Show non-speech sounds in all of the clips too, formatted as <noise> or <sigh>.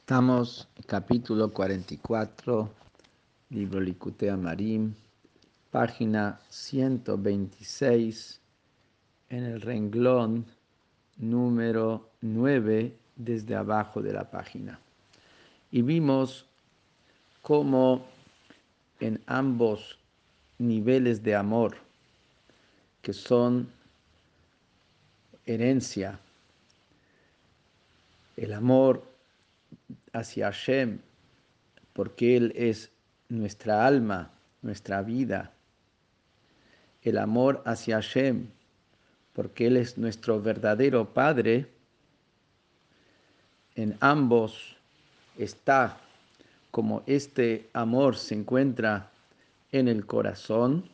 Estamos capítulo 44, libro Licutea Marim, página 126, en el renglón número 9 desde abajo de la página. Y vimos cómo en ambos niveles de amor, que son herencia, el amor hacia Hashem, porque Él es nuestra alma, nuestra vida. El amor hacia Hashem, porque Él es nuestro verdadero Padre. En ambos está como este amor se encuentra en el corazón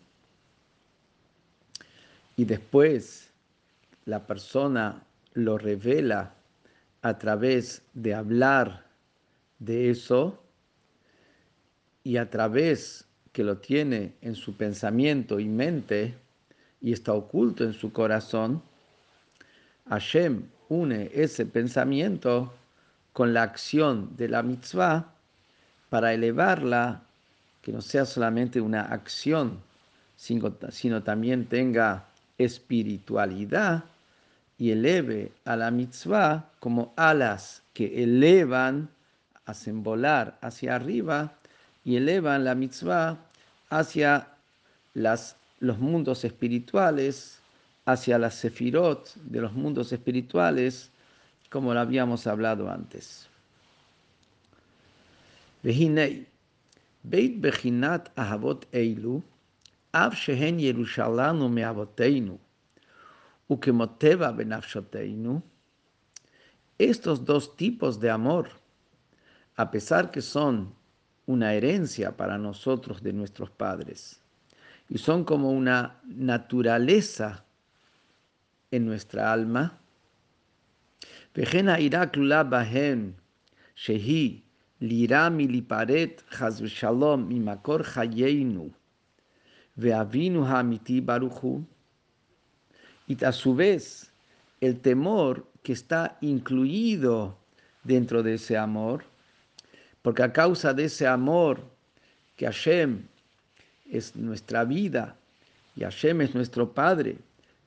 y después la persona lo revela a través de hablar de eso y a través que lo tiene en su pensamiento y mente y está oculto en su corazón, Hashem une ese pensamiento con la acción de la mitzvah para elevarla, que no sea solamente una acción, sino, también tenga espiritualidad y eleve a la mitzvah como alas que elevan, hacen volar hacia arriba y elevan la mitzvah hacia las, los mundos espirituales, hacia las sefirot de los mundos espirituales, como lo habíamos hablado antes. Beit Bechinat Ahavot Eilu, Av Shehen Yerushalanu Meavoteinu, estos dos tipos de amor, a pesar que son una herencia para nosotros de nuestros padres, y son como una naturaleza en nuestra alma, shehi lira miliparet chaz shalom ve'avinu ha'amiti baruchu y a su vez el temor que está incluido dentro de ese amor, porque a causa de ese amor que Hashem es nuestra vida y Hashem es nuestro Padre,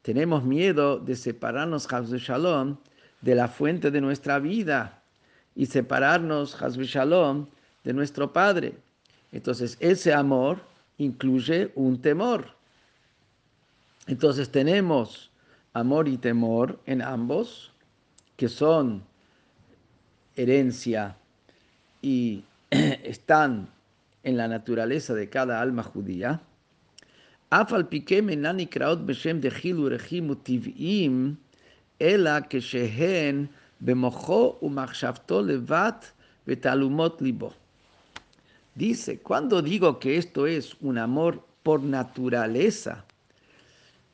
tenemos miedo de separarnos, de Shalom, de la fuente de nuestra vida y separarnos, Shalom, de nuestro Padre. Entonces, ese amor incluye un temor. Entonces tenemos amor y temor en ambos, que son herencia y <clears throat> están en la naturaleza de cada alma judía. Dice, cuando digo que esto es un amor por naturaleza,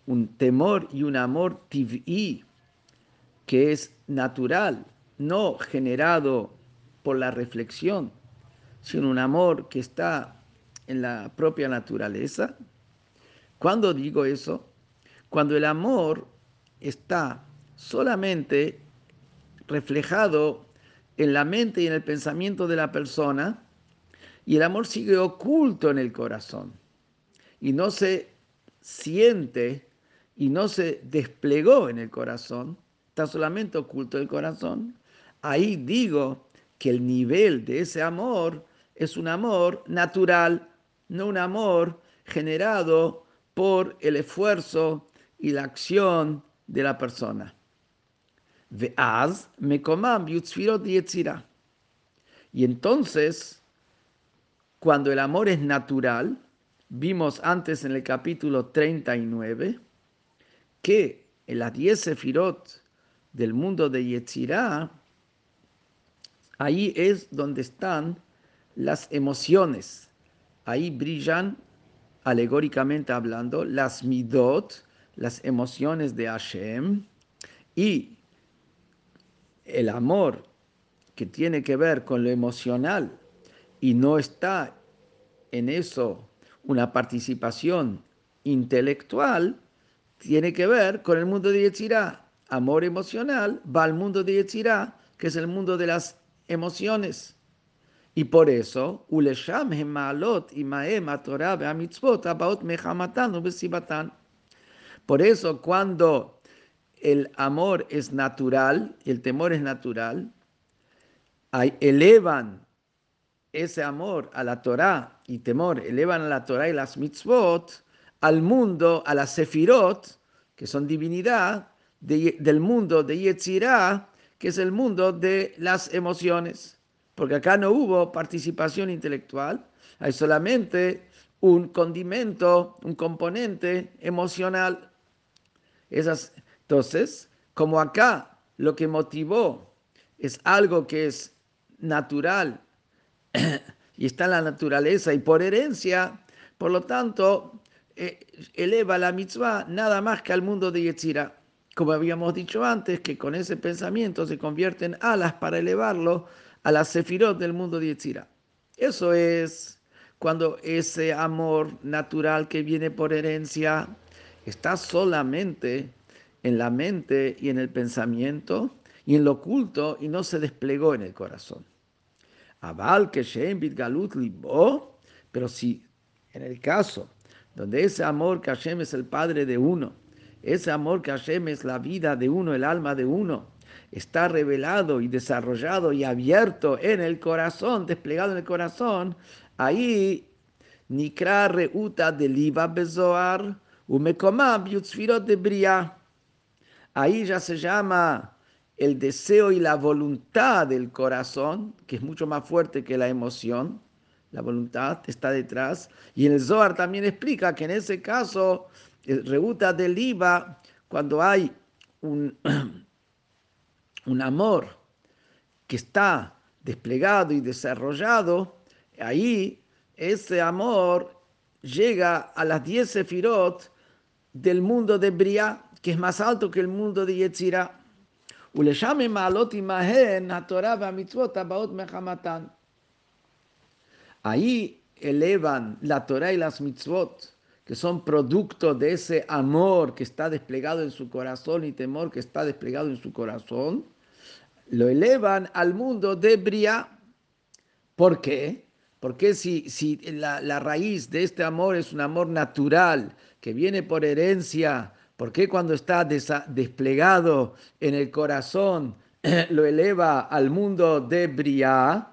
un temor y un amor tiv'i, que es natural, no generado por la reflexión, sino un amor que está en la propia naturaleza. Cuando digo eso? Cuando el amor está solamente reflejado en la mente y en el pensamiento de la persona, y el amor sigue oculto en el corazón, y no se siente y no se desplegó en el corazón, está solamente oculto el corazón, ahí digo que el nivel de ese amor es un amor natural, no un amor generado por el esfuerzo y la acción de la persona. Y entonces, cuando el amor es natural, vimos antes en el capítulo 39, que en las 10 sefirot del mundo de Yetzirah, ahí es donde están las emociones. Ahí brillan, alegóricamente hablando, las midot, las emociones de Hashem, y el amor que tiene que ver con lo emocional y no está en eso una participación intelectual, tiene que ver con el mundo de Yetzirah. Amor emocional va al mundo de Yetzirah, que es el mundo de las emociones. Y por eso, por eso, cuando el amor es natural, el temor es natural, elevan ese amor a la Torah y temor, elevan a la Torah y las mitzvot al mundo, a la sefirot, que son divinidad, del mundo de Yetzirah, que es el mundo de las emociones. Porque acá no hubo participación intelectual, hay solamente un condimento, un componente emocional. Esas, entonces, como acá lo que motivó es algo que es natural <clears throat> y está en la naturaleza y por herencia, por lo tanto, eleva la mitzvah nada más que al mundo de Yetzirah. Como habíamos dicho antes, que con ese pensamiento se convierten alas para elevarlo a la sefirot del mundo de Yetzirah. Eso es cuando ese amor natural que viene por herencia está solamente en la mente y en el pensamiento y en lo oculto y no se desplegó en el corazón. Aval que Galut Libo, pero si en el caso donde ese amor que Hashem es el Padre de uno, ese amor que Hashem es la vida de uno, el alma de uno, está revelado y desarrollado y abierto en el corazón, desplegado en el corazón, ahí Nikra Reuta de Liba Bezoar, Yutzfirot de Bria. Ahí ya se llama el deseo y la voluntad del corazón, que es mucho más fuerte que la emoción, la voluntad está detrás. Y el Zohar también explica que en ese caso, el rebuta del IVA, cuando hay un, <clears throat> un amor que está desplegado y desarrollado, ahí ese amor llega a las 10 sefirot del mundo de Bria, que es más alto que el mundo de Yetzirah. Ahí elevan la Torah y las mitzvot, que son producto de ese amor que está desplegado en su corazón y temor que está desplegado en su corazón, lo elevan al mundo de Bria. ¿Por qué? Porque si, si la, la raíz de este amor es un amor natural, que viene por herencia, ¿Por qué cuando está desplegado en el corazón <clears throat> lo eleva al mundo de Briá?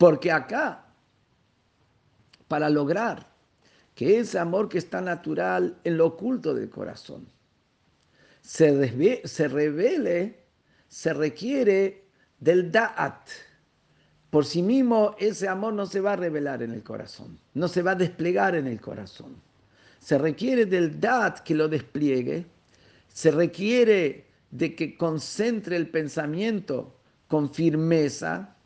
Porque acá, para lograr que ese amor que está natural en lo oculto del corazón se, revele, se requiere del da'at, por sí mismo ese amor no se va a revelar en el corazón, no se va a desplegar en el corazón. Se requiere del dat que lo despliegue, se requiere de que concentre el pensamiento con firmeza,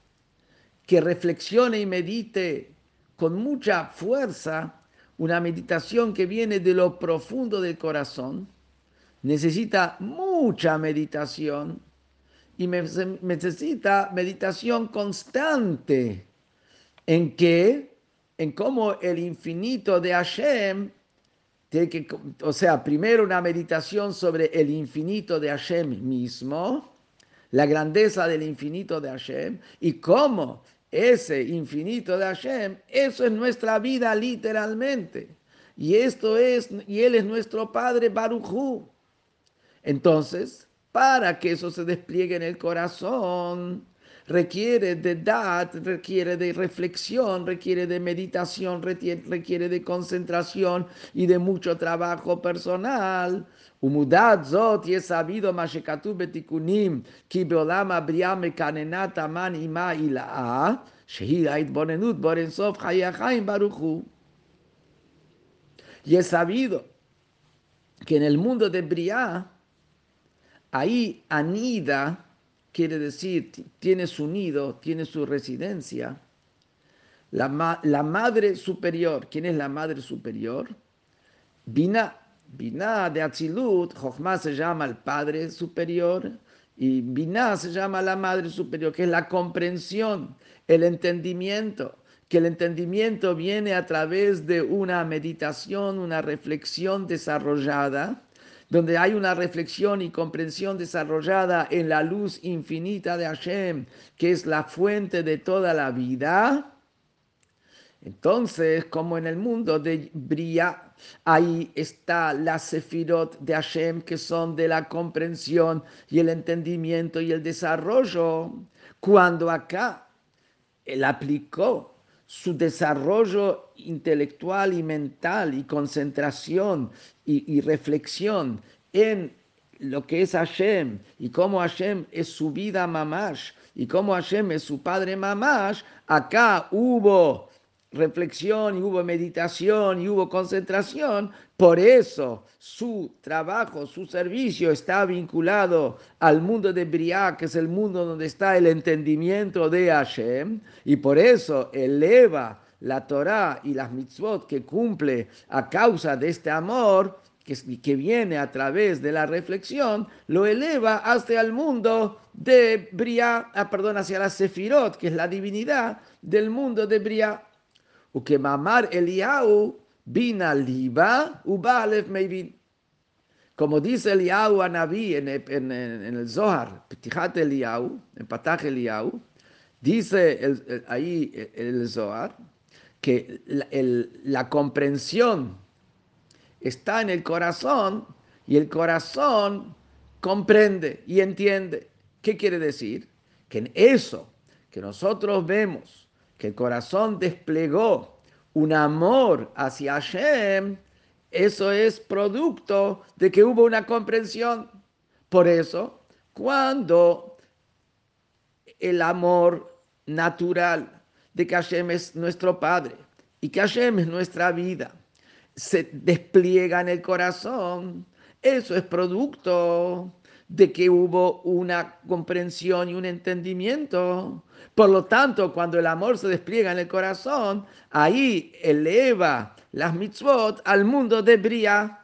que reflexione y medite con mucha fuerza, una meditación que viene de lo profundo del corazón, necesita mucha meditación y necesita meditación constante en que, en cómo el infinito de Hashem, que, o sea, primero una meditación sobre el infinito de Hashem mismo, la grandeza del infinito de Hashem, y cómo ese infinito de Hashem, eso es nuestra vida literalmente. Y esto es, y Él es nuestro Padre Baruchu. Entonces, para que eso se despliegue en el corazón. Requiere de edad, requiere de reflexión, requiere de meditación, requiere de concentración y de mucho trabajo personal. Zot y es sabido. Y es sabido que en el mundo de Briah ahí anida quiere decir, tiene su nido, tiene su residencia. La, la madre superior, ¿quién es la madre superior? Bina, Bina de Atzilut, Jochma se llama el padre superior y Bina se llama la madre superior, que es la comprensión, el entendimiento, que el entendimiento viene a través de una meditación, una reflexión desarrollada, donde hay una reflexión y comprensión desarrollada en la luz infinita de Hashem, que es la fuente de toda la vida. Entonces, como en el mundo de Bria, ahí está la Sefirot de Hashem, que son de la comprensión y el entendimiento y el desarrollo. Cuando acá él aplicó su desarrollo intelectual y mental y concentración y, reflexión en lo que es Hashem y cómo Hashem es su vida mamash y cómo Hashem es su padre mamash, acá hubo reflexión y hubo meditación y hubo concentración, por eso su trabajo, su servicio está vinculado al mundo de Briah, que es el mundo donde está el entendimiento de Hashem, y por eso eleva la Torah y las mitzvot que cumple a causa de este amor que, que viene a través de la reflexión, lo eleva hasta el mundo de Briah, ah, perdón, hacia la Sefirot, que es la divinidad del mundo de Briah Eliau bina liba meivin. Como dice Eliau a Naví en, el Zohar, Petijat Eliau, en Pataj Eliau, dice el, ahí el Zohar que la comprensión está en el corazón y el corazón comprende y entiende. ¿Qué quiere decir? Que en eso que nosotros vemos que el corazón desplegó un amor hacia Hashem, eso es producto de que hubo una comprensión. Por eso, cuando el amor natural de que Hashem es nuestro Padre y que Hashem es nuestra vida, se despliega en el corazón, eso es producto de que hubo una comprensión y un entendimiento. Por lo tanto, cuando el amor se despliega en el corazón, ahí eleva las mitzvot al mundo de Bria.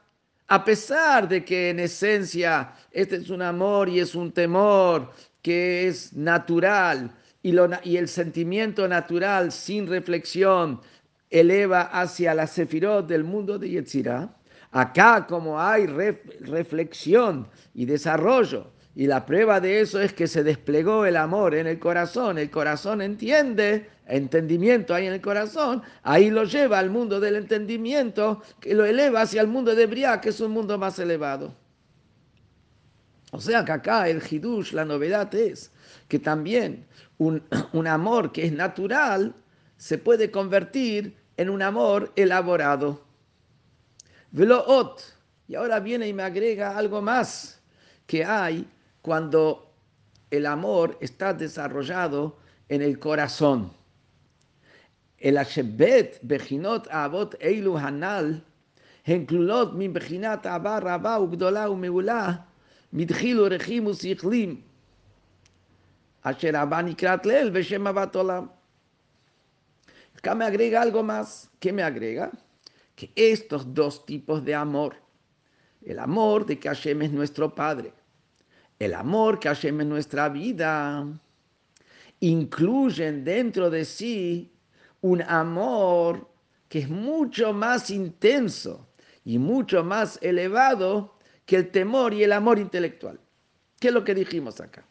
A pesar de que en esencia este es un amor y es un temor que es natural y, y el sentimiento natural sin reflexión eleva hacia la sefirot del mundo de Yetzirah Acá como hay reflexión y desarrollo, y la prueba de eso es que se desplegó el amor en el corazón, el corazón entiende, entendimiento hay en el corazón, ahí lo lleva al mundo del entendimiento, que lo eleva hacia el mundo de Briah, que es un mundo más elevado. O sea que acá el Hidush, la novedad es que también un, <clears throat> un amor que es natural se puede convertir en un amor elaborado. Veloot. Y ahora viene y me agrega algo más que hay cuando el amor está desarrollado en el corazón. El Ashebet, Bejinot, Abot, Eilu, Hanal, Henklulot, Min Bejinat, Abar, Rabá, Ugdola, Umeula, Midchilu, Rechimu, Sichlim, Asher Abba Nikrat Leel, Beshem Abat Olam. Acá me agrega algo más. Que estos dos tipos de amor, el amor de que Hashem es nuestro Padre, el amor que Hashem es nuestra vida, incluyen dentro de sí un amor que es mucho más intenso y mucho más elevado que el temor y el amor intelectual. ¿Qué es lo que dijimos acá?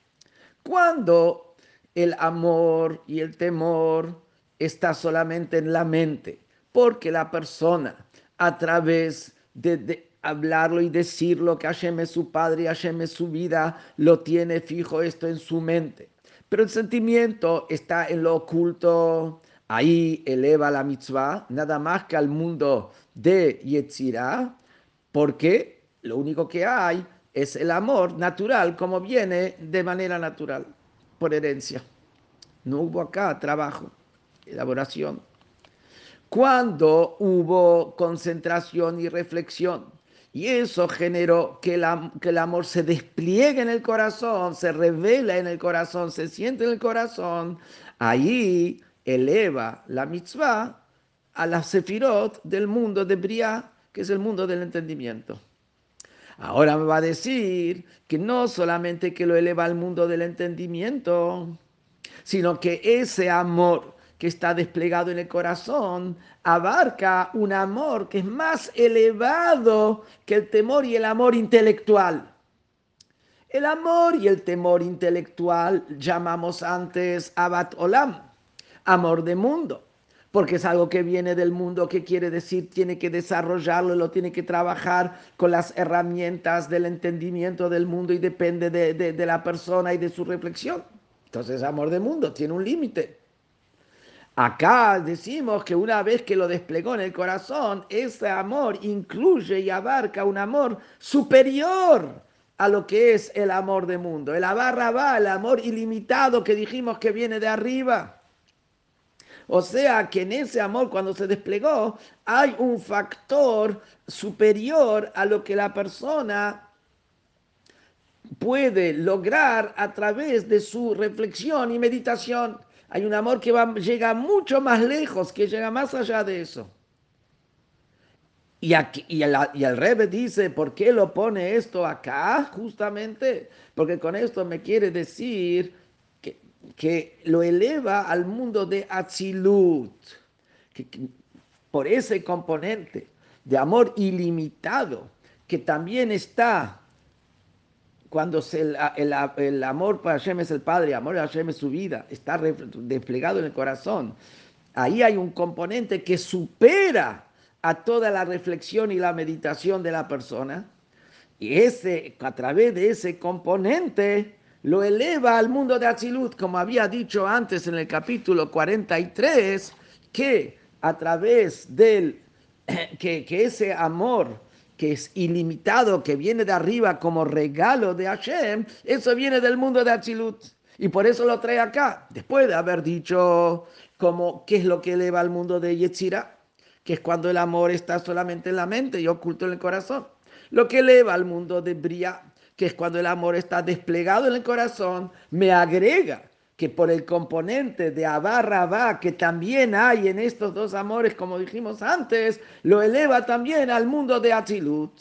Cuando el amor y el temor está solamente en la mente, porque la persona a través de, hablarlo y decirlo que Hashem es su padre y Hashem es su vida, lo tiene fijo esto en su mente. Pero el sentimiento está en lo oculto, ahí eleva la mitzvah, nada más que al mundo de Yetzirah, porque lo único que hay es el amor natural, como viene de manera natural, por herencia. No hubo acá trabajo, elaboración cuando hubo concentración y reflexión y eso generó que, que el amor se despliegue en el corazón, se revela en el corazón, se siente en el corazón. Ahí eleva la mitzvah a la sefirot del mundo de Briah, que es el mundo del entendimiento. Ahora me va a decir que no solamente que lo eleva al mundo del entendimiento, sino que ese amor que está desplegado en el corazón abarca un amor que es más elevado que el temor y el amor intelectual. El amor y el temor intelectual llamamos antes Abat Olam, amor de mundo porque es algo que viene del mundo, que quiere decir tiene que desarrollarlo, lo tiene que trabajar con las herramientas del entendimiento del mundo y depende de, la persona y de su reflexión. Entonces, amor del mundo tiene un límite. Acá decimos que una vez que lo desplegó en el corazón, ese amor incluye y abarca un amor superior a lo que es el amor del mundo. El abarra va, el amor ilimitado que dijimos que viene de arriba. O sea que en ese amor cuando se desplegó hay un factor superior a lo que la persona puede lograr a través de su reflexión y meditación. Hay un amor que llega mucho más lejos, que llega más allá de eso. Y, el, y dice, ¿por qué lo pone esto acá? Justamente porque con esto me quiere decir que lo eleva al mundo de Atzilut, por ese componente de amor ilimitado que también está cuando el, amor para Hashem es el Padre, el amor a Hashem es su vida, está desplegado en el corazón. Ahí hay un componente que supera a toda la reflexión y la meditación de la persona. Y ese, a través de ese componente, lo eleva al mundo de Atzilut, como había dicho antes en el capítulo 43, que a través del, <clears throat> que, que ese amor que es ilimitado, que viene de arriba como regalo de Hashem, eso viene del mundo de Atzilut. Y por eso lo trae acá, después de haber dicho como qué es lo que eleva al mundo de Yetzira, que es cuando el amor está solamente en la mente y oculto en el corazón. Lo que eleva al mundo de Bria, que es cuando el amor está desplegado en el corazón, me agrega que por el componente de Abarra que también hay en estos dos amores, como dijimos antes, lo eleva también al mundo de Atilut.